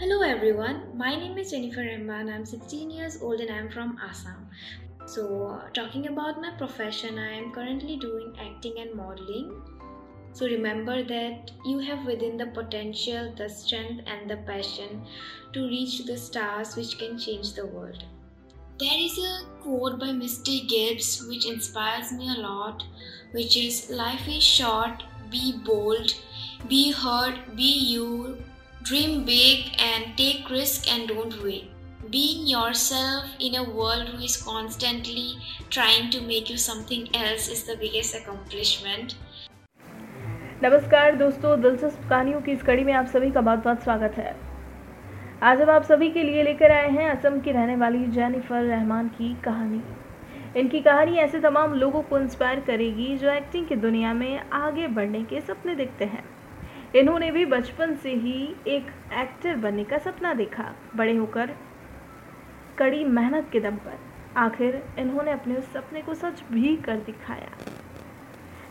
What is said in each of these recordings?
Hello everyone, my name is Jennifer Rahman. I'm 16 years old and I'm from Assam. So, uh, talking about my profession, I am currently doing acting and modeling. So, remember that you have within the potential, the strength, and the passion to reach the stars which can change the world. There is a quote by Misty Gibbs which inspires me a lot, which is Life is short, be bold, be heard, be you, dream big, and take risk and don't wait. Being yourself in a world who is constantly trying to make you something else is the biggest accomplishment. नमस्कार दोस्तों दिलचस्प कहानियों की इस कड़ी में आप सभी का बहुत बहुत स्वागत है आज हम आप सभी के लिए लेकर आए हैं असम की रहने वाली जेनिफर रहमान की कहानी इनकी कहानी ऐसे तमाम लोगों को इंस्पायर करेगी जो एक्टिंग की दुनिया में आगे बढ़ने के सपने देखते हैं इन्होंने भी बचपन से ही एक एक्टर बनने का सपना देखा। बड़े होकर कड़ी मेहनत के दम पर। आखिर इन्होंने अपने उस सपने को सच भी कर दिखाया।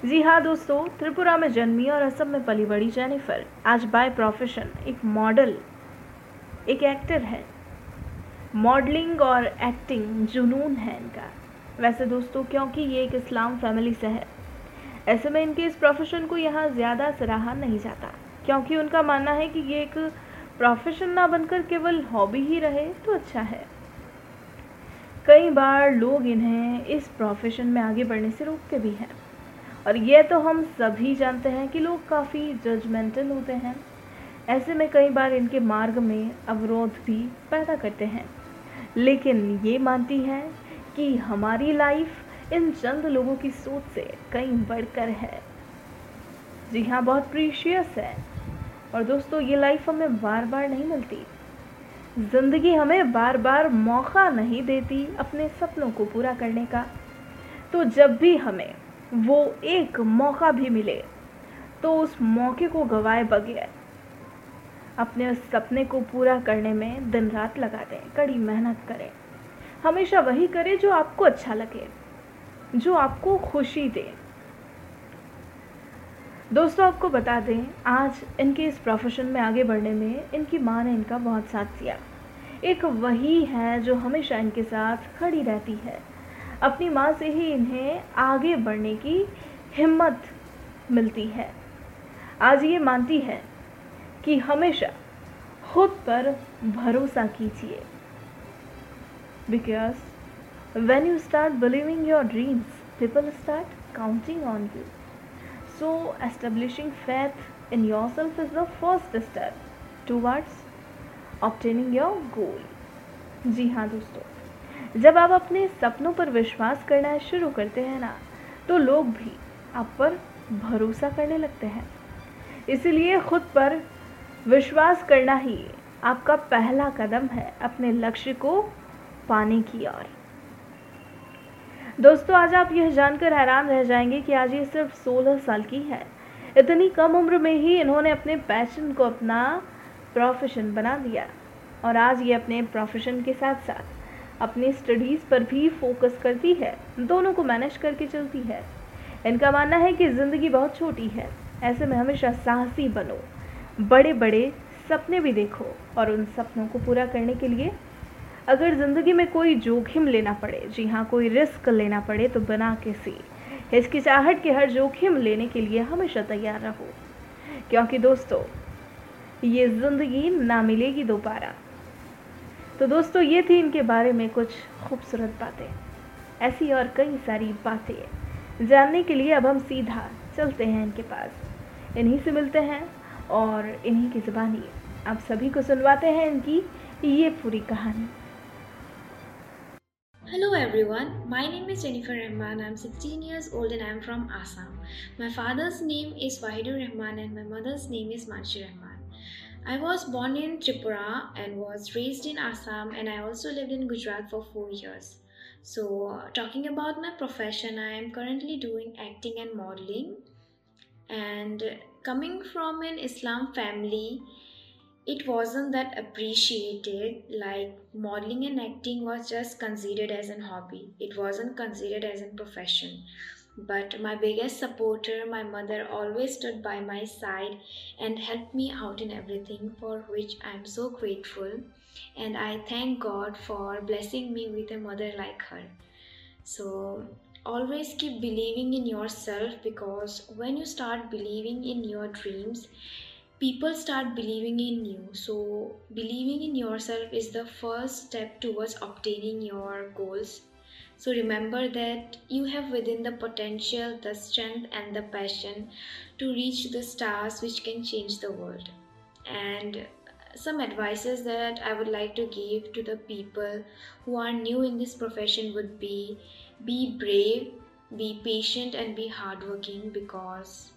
जी हाँ दोस्तों, त्रिपुरा में जन्मी और असम में पली बड़ी जेनिफर। आज बाय प्रोफेशन एक मॉडल एक एक्टर है। मॉडलिंग और एक्टिंग जुनून है इनका। वैसे दोस्तों, क्योंकि ये एक इस्लाम फैमिली से है ऐसे में इनके इस प्रोफेशन को यहाँ ज़्यादा सराहा नहीं जाता। क्योंकि उनका मानना है कि ये एक प्रोफेशन ना बनकर केवल हॉबी ही रहे तो अच्छा है। कई बार लोग इन्हें इस प्रोफेशन में आगे बढ़ने से रोकते भी हैं। और ये तो हम सभी जानते हैं कि लोग काफ़ी जजमेंटल होते हैं। ऐसे में कई बार इनके मार्ग में अवरोध भी पैदा करते हैं। लेकिन ये मानती हैं कि हमारी लाइफ इन चंद लोगों की सोच से कहीं बढ़कर है। जी हाँ बहुत प्रीशियस है। और दोस्तों, ये लाइफ हमें बार बार नहीं मिलती। ज़िंदगी हमें बार बार मौका नहीं देती अपने सपनों को पूरा करने का। तो जब भी हमें वो एक मौका भी मिले तो उस मौके को गवाए बगैर अपने उस सपने को पूरा करने में दिन रात लगा दें, कड़ी मेहनत करें। हमेशा वही करें जो आपको अच्छा लगे। जो आपको खुशी दे। दोस्तों, आपको बता दें, आज इनके इस प्रोफेशन में आगे बढ़ने में इनकी माँ ने इनका बहुत साथ दिया। एक वही है जो हमेशा इनके साथ खड़ी रहती है। अपनी माँ से ही इन्हें आगे बढ़ने की हिम्मत मिलती है। आज ये मानती है कि हमेशा खुद पर भरोसा कीजिए। Because you start believing your dreams people start counting on you so establishing faith in your self is the first step towards obtaining your goal जी हाँ दोस्तों, जब आप अपने सपनों पर विश्वास करना शुरू करते हैं ना तो लोग भी आप पर भरोसा करने लगते हैं। इसीलिए खुद पर विश्वास करना ही आपका पहला कदम है अपने लक्ष्य को पाने की ओर। दोस्तों, आज आप यह जानकर हैरान रह जाएँगे कि आज ये सिर्फ़ 16 साल की है। इतनी कम उम्र में ही इन्होंने अपने पैशन को अपना प्रोफेशन बना दिया और आज ये अपने प्रोफेशन के साथ साथ अपनी स्टडीज़ पर भी फोकस करती है। दोनों को मैनेज करके चलती है। इनका मानना है कि ज़िंदगी बहुत छोटी है। ऐसे में हमेशा साहसी बनो। बड़े बड़े सपने भी देखो और उन सपनों को पूरा करने के लिए अगर ज़िंदगी में कोई जोखिम लेना पड़े, जी हाँ कोई रिस्क लेना पड़े तो बना के सी। हिचकिचाहट के हर जोखिम लेने के लिए हमेशा तैयार रहो। क्योंकि दोस्तों, ये ज़िंदगी ना मिलेगी दोबारा। तो दोस्तों, ये थी इनके बारे में कुछ खूबसूरत बातें। ऐसी और कई सारी बातें। जानने के लिए अब हम सीधा चलते हैं इनके पास। इन्हीं से मिलते हैं और इन्हीं की ज़बानी। आप सभी को सुनवाते हैं इनकी ये पूरी कहानी। Hello everyone, my name is Jennifer Rahman. I'm 16 years old and I'm from Assam. My father's name is Wahidur Rahman and my mother's name is Manshi Rahman. I was born in Tripura and was raised in Assam and I also lived in Gujarat for 4 years. So, uh, talking about my profession, I am currently doing acting and modeling. And coming from an Islam family, it wasn't that appreciated like modeling and acting was just considered as an hobby it wasn't considered as a profession But my biggest supporter, my mother, always stood by my side and helped me out in everything, for which I am so grateful. And I thank God for blessing me with a mother like her. So, always keep believing in yourself because when you start believing in your dreams, people start believing in you. So, believing in yourself is the first step towards obtaining your goals so remember that you have within the potential, the strength, and the passion to reach the stars which can change the world. And some advices that I would like to give to the people who are new in this profession would be be brave, be patient, and be hardworking because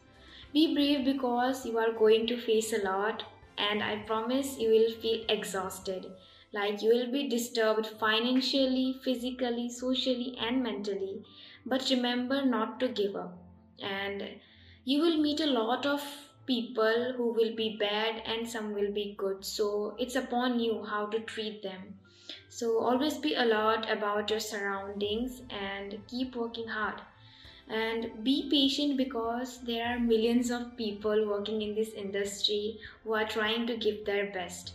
be brave because you are going to face a lot, and I promise you will feel exhausted like you will be disturbed financially, physically, socially, and mentally. But remember not to give up. And you will meet a lot of people who will be bad and some will be good. So it's upon you how to treat them. So always be alert about your surroundings and keep working hard. And be patient because there are millions of people working in this industry who are trying to give their best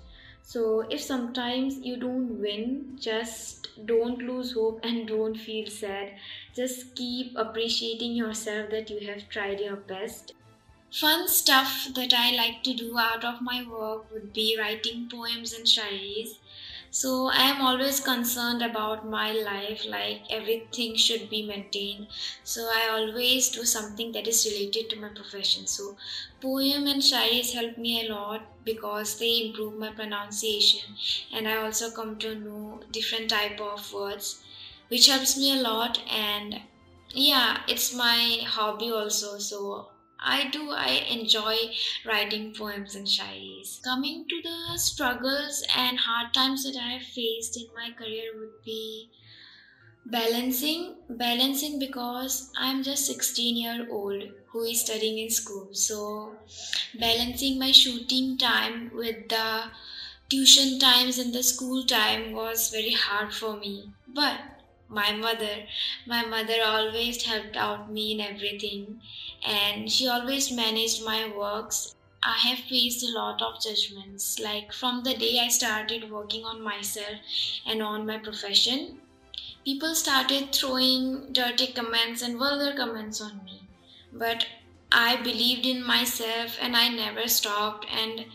so if sometimes you don't win, just don't lose hope and don't feel sad. Just keep appreciating yourself that you have tried your best. Fun stuff that I like to do out of my work would be writing poems and shairis. So I am always concerned about my life, like everything should be maintained. So I always do something that is related to my profession. So poem and shairis help me a lot because they improve my pronunciation and I also come to know different type of words which helps me a lot and yeah it's my hobby also so I do, I enjoy writing poems and shairis. Coming to the struggles and hard times that I have faced in my career would be balancing balancing because i'm just 16 year old who is studying in school. So balancing my shooting time with the tuition times and the school time was very hard for me. But my mother my mother always helped out me in everything and she always managed my works. I have faced a lot of judgments. Like from the day i started working on myself and on my profession people started throwing dirty comments and vulgar comments on me. But i believed in myself and i never stopped. And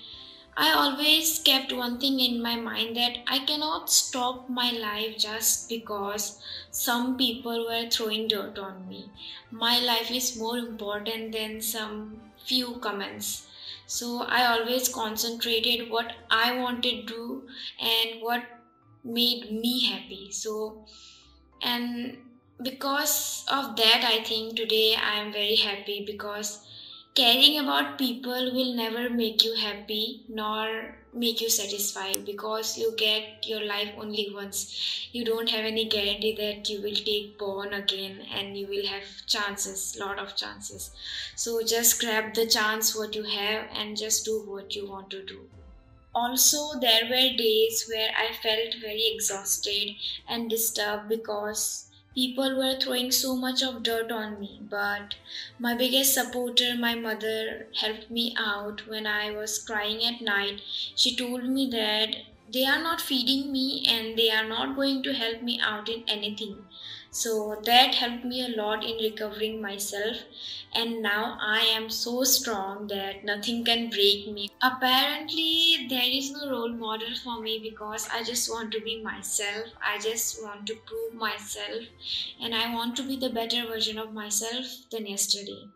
I always kept one thing in my mind that I cannot stop my life just because some people were throwing dirt on me. My life is more important than some few comments. So I always concentrated what I wanted to do and what made me happy. So and because of that I think today I am very happy because caring about people will never make you happy nor make you satisfied because you get your life only once. You don't have any guarantee that you will take born again and you will have chances lot of chances. So just grab the chance what you have and just do what you want to do. Also there were days where i felt very exhausted and disturbed because people were throwing so much of dirt on me but my biggest supporter my mother helped me out when i was crying at night. She told me that they are not feeding me and they are not going to help me out in anything so that helped me a lot in recovering myself and now I am so strong that nothing can break me. Apparently, there is no role model for me because I just want to be myself. I just want to prove myself and I want to be the better version of myself than yesterday.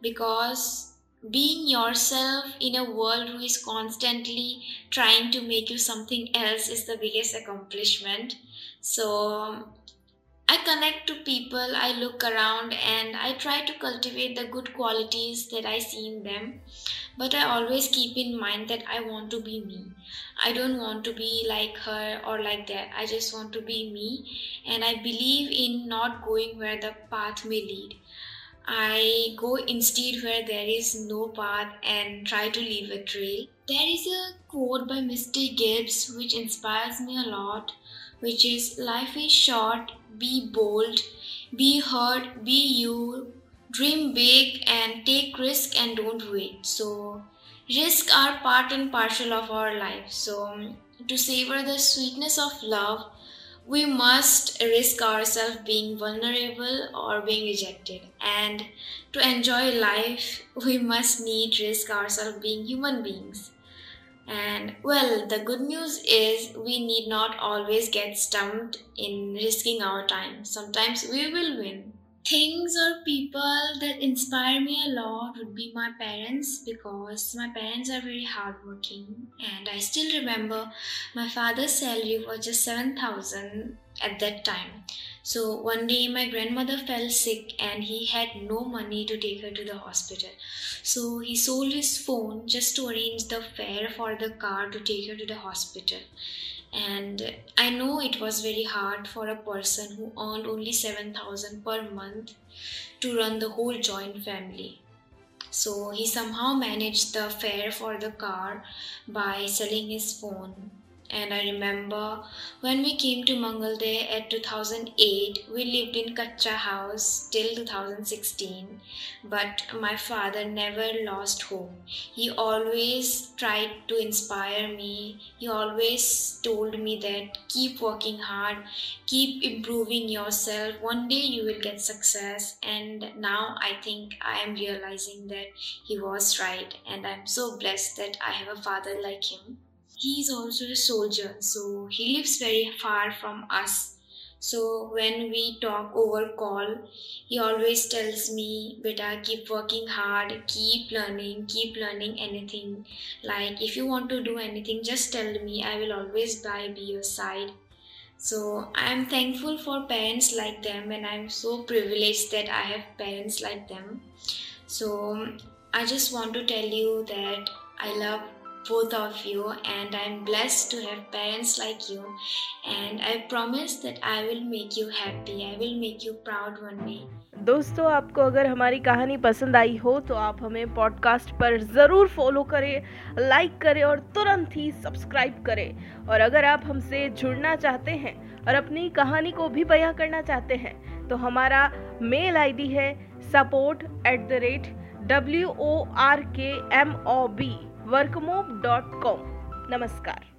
Because being yourself in a world who is constantly trying to make you something else is the biggest accomplishment. So, I connect to people, I look around, and I try to cultivate the good qualities that I see in them. But I always keep in mind that I want to be me. I don't want to be like her or like that. I just want to be me, and I believe in not going where the path may lead. I go instead where there is no path and try to leave a trail. There is a quote by Mr. Gibbs which inspires me a lot, which is Life is short, be bold, be heard, be you, dream big, and take risk and don't wait. So, risk are part and parcel of our life. So, to savor the sweetness of love, we must risk ourselves being vulnerable or being rejected and to enjoy life we must need risk ourselves being human beings and well the good news is we need not always get stumped in risking our time. Sometimes we will win. Things or people that inspire me a lot would be my parents because my parents are very hardworking and I still remember my father's salary was just 7000 at that time. So one day my grandmother fell sick and he had no money to take her to the hospital. So he sold his phone just to arrange the fare for the car to take her to the hospital and i know it was very hard for a person who earned only 7000 per month to run the whole joint family so he somehow managed the fare for the car by selling his phone and I remember when we came to Mangaldai at 2008, we lived in Kacha house till 2016. But my father never lost hope. He always tried to inspire me. He always told me that keep working hard, keep improving yourself. One day you will get success. And now I think I am realizing that he was right. And I'm so blessed that I have a father like him he's also a soldier, so he lives very far from us. So when we talk over call, he always tells me, Beta, keep working hard, keep learning, keep learning anything. Like if you want to do anything, just tell me. I will always by be your side. So I'm thankful for parents like them, and I'm so privileged that I have parents like them. So I just want to tell you that I love both of you, and I'm blessed to have parents like you. And I promise that I will make you happy. I will make you proud one day. दोस्तों, आपको अगर हमारी कहानी पसंद आई हो तो आप हमें पॉडकास्ट पर ज़रूर फॉलो करें लाइक करें और तुरंत ही सब्सक्राइब करें। और अगर आप हमसे जुड़ना चाहते हैं और अपनी कहानी को भी बयां करना चाहते हैं तो हमारा मेल आईडी है support at the rate W O R K M O B workmob dot com नमस्कार।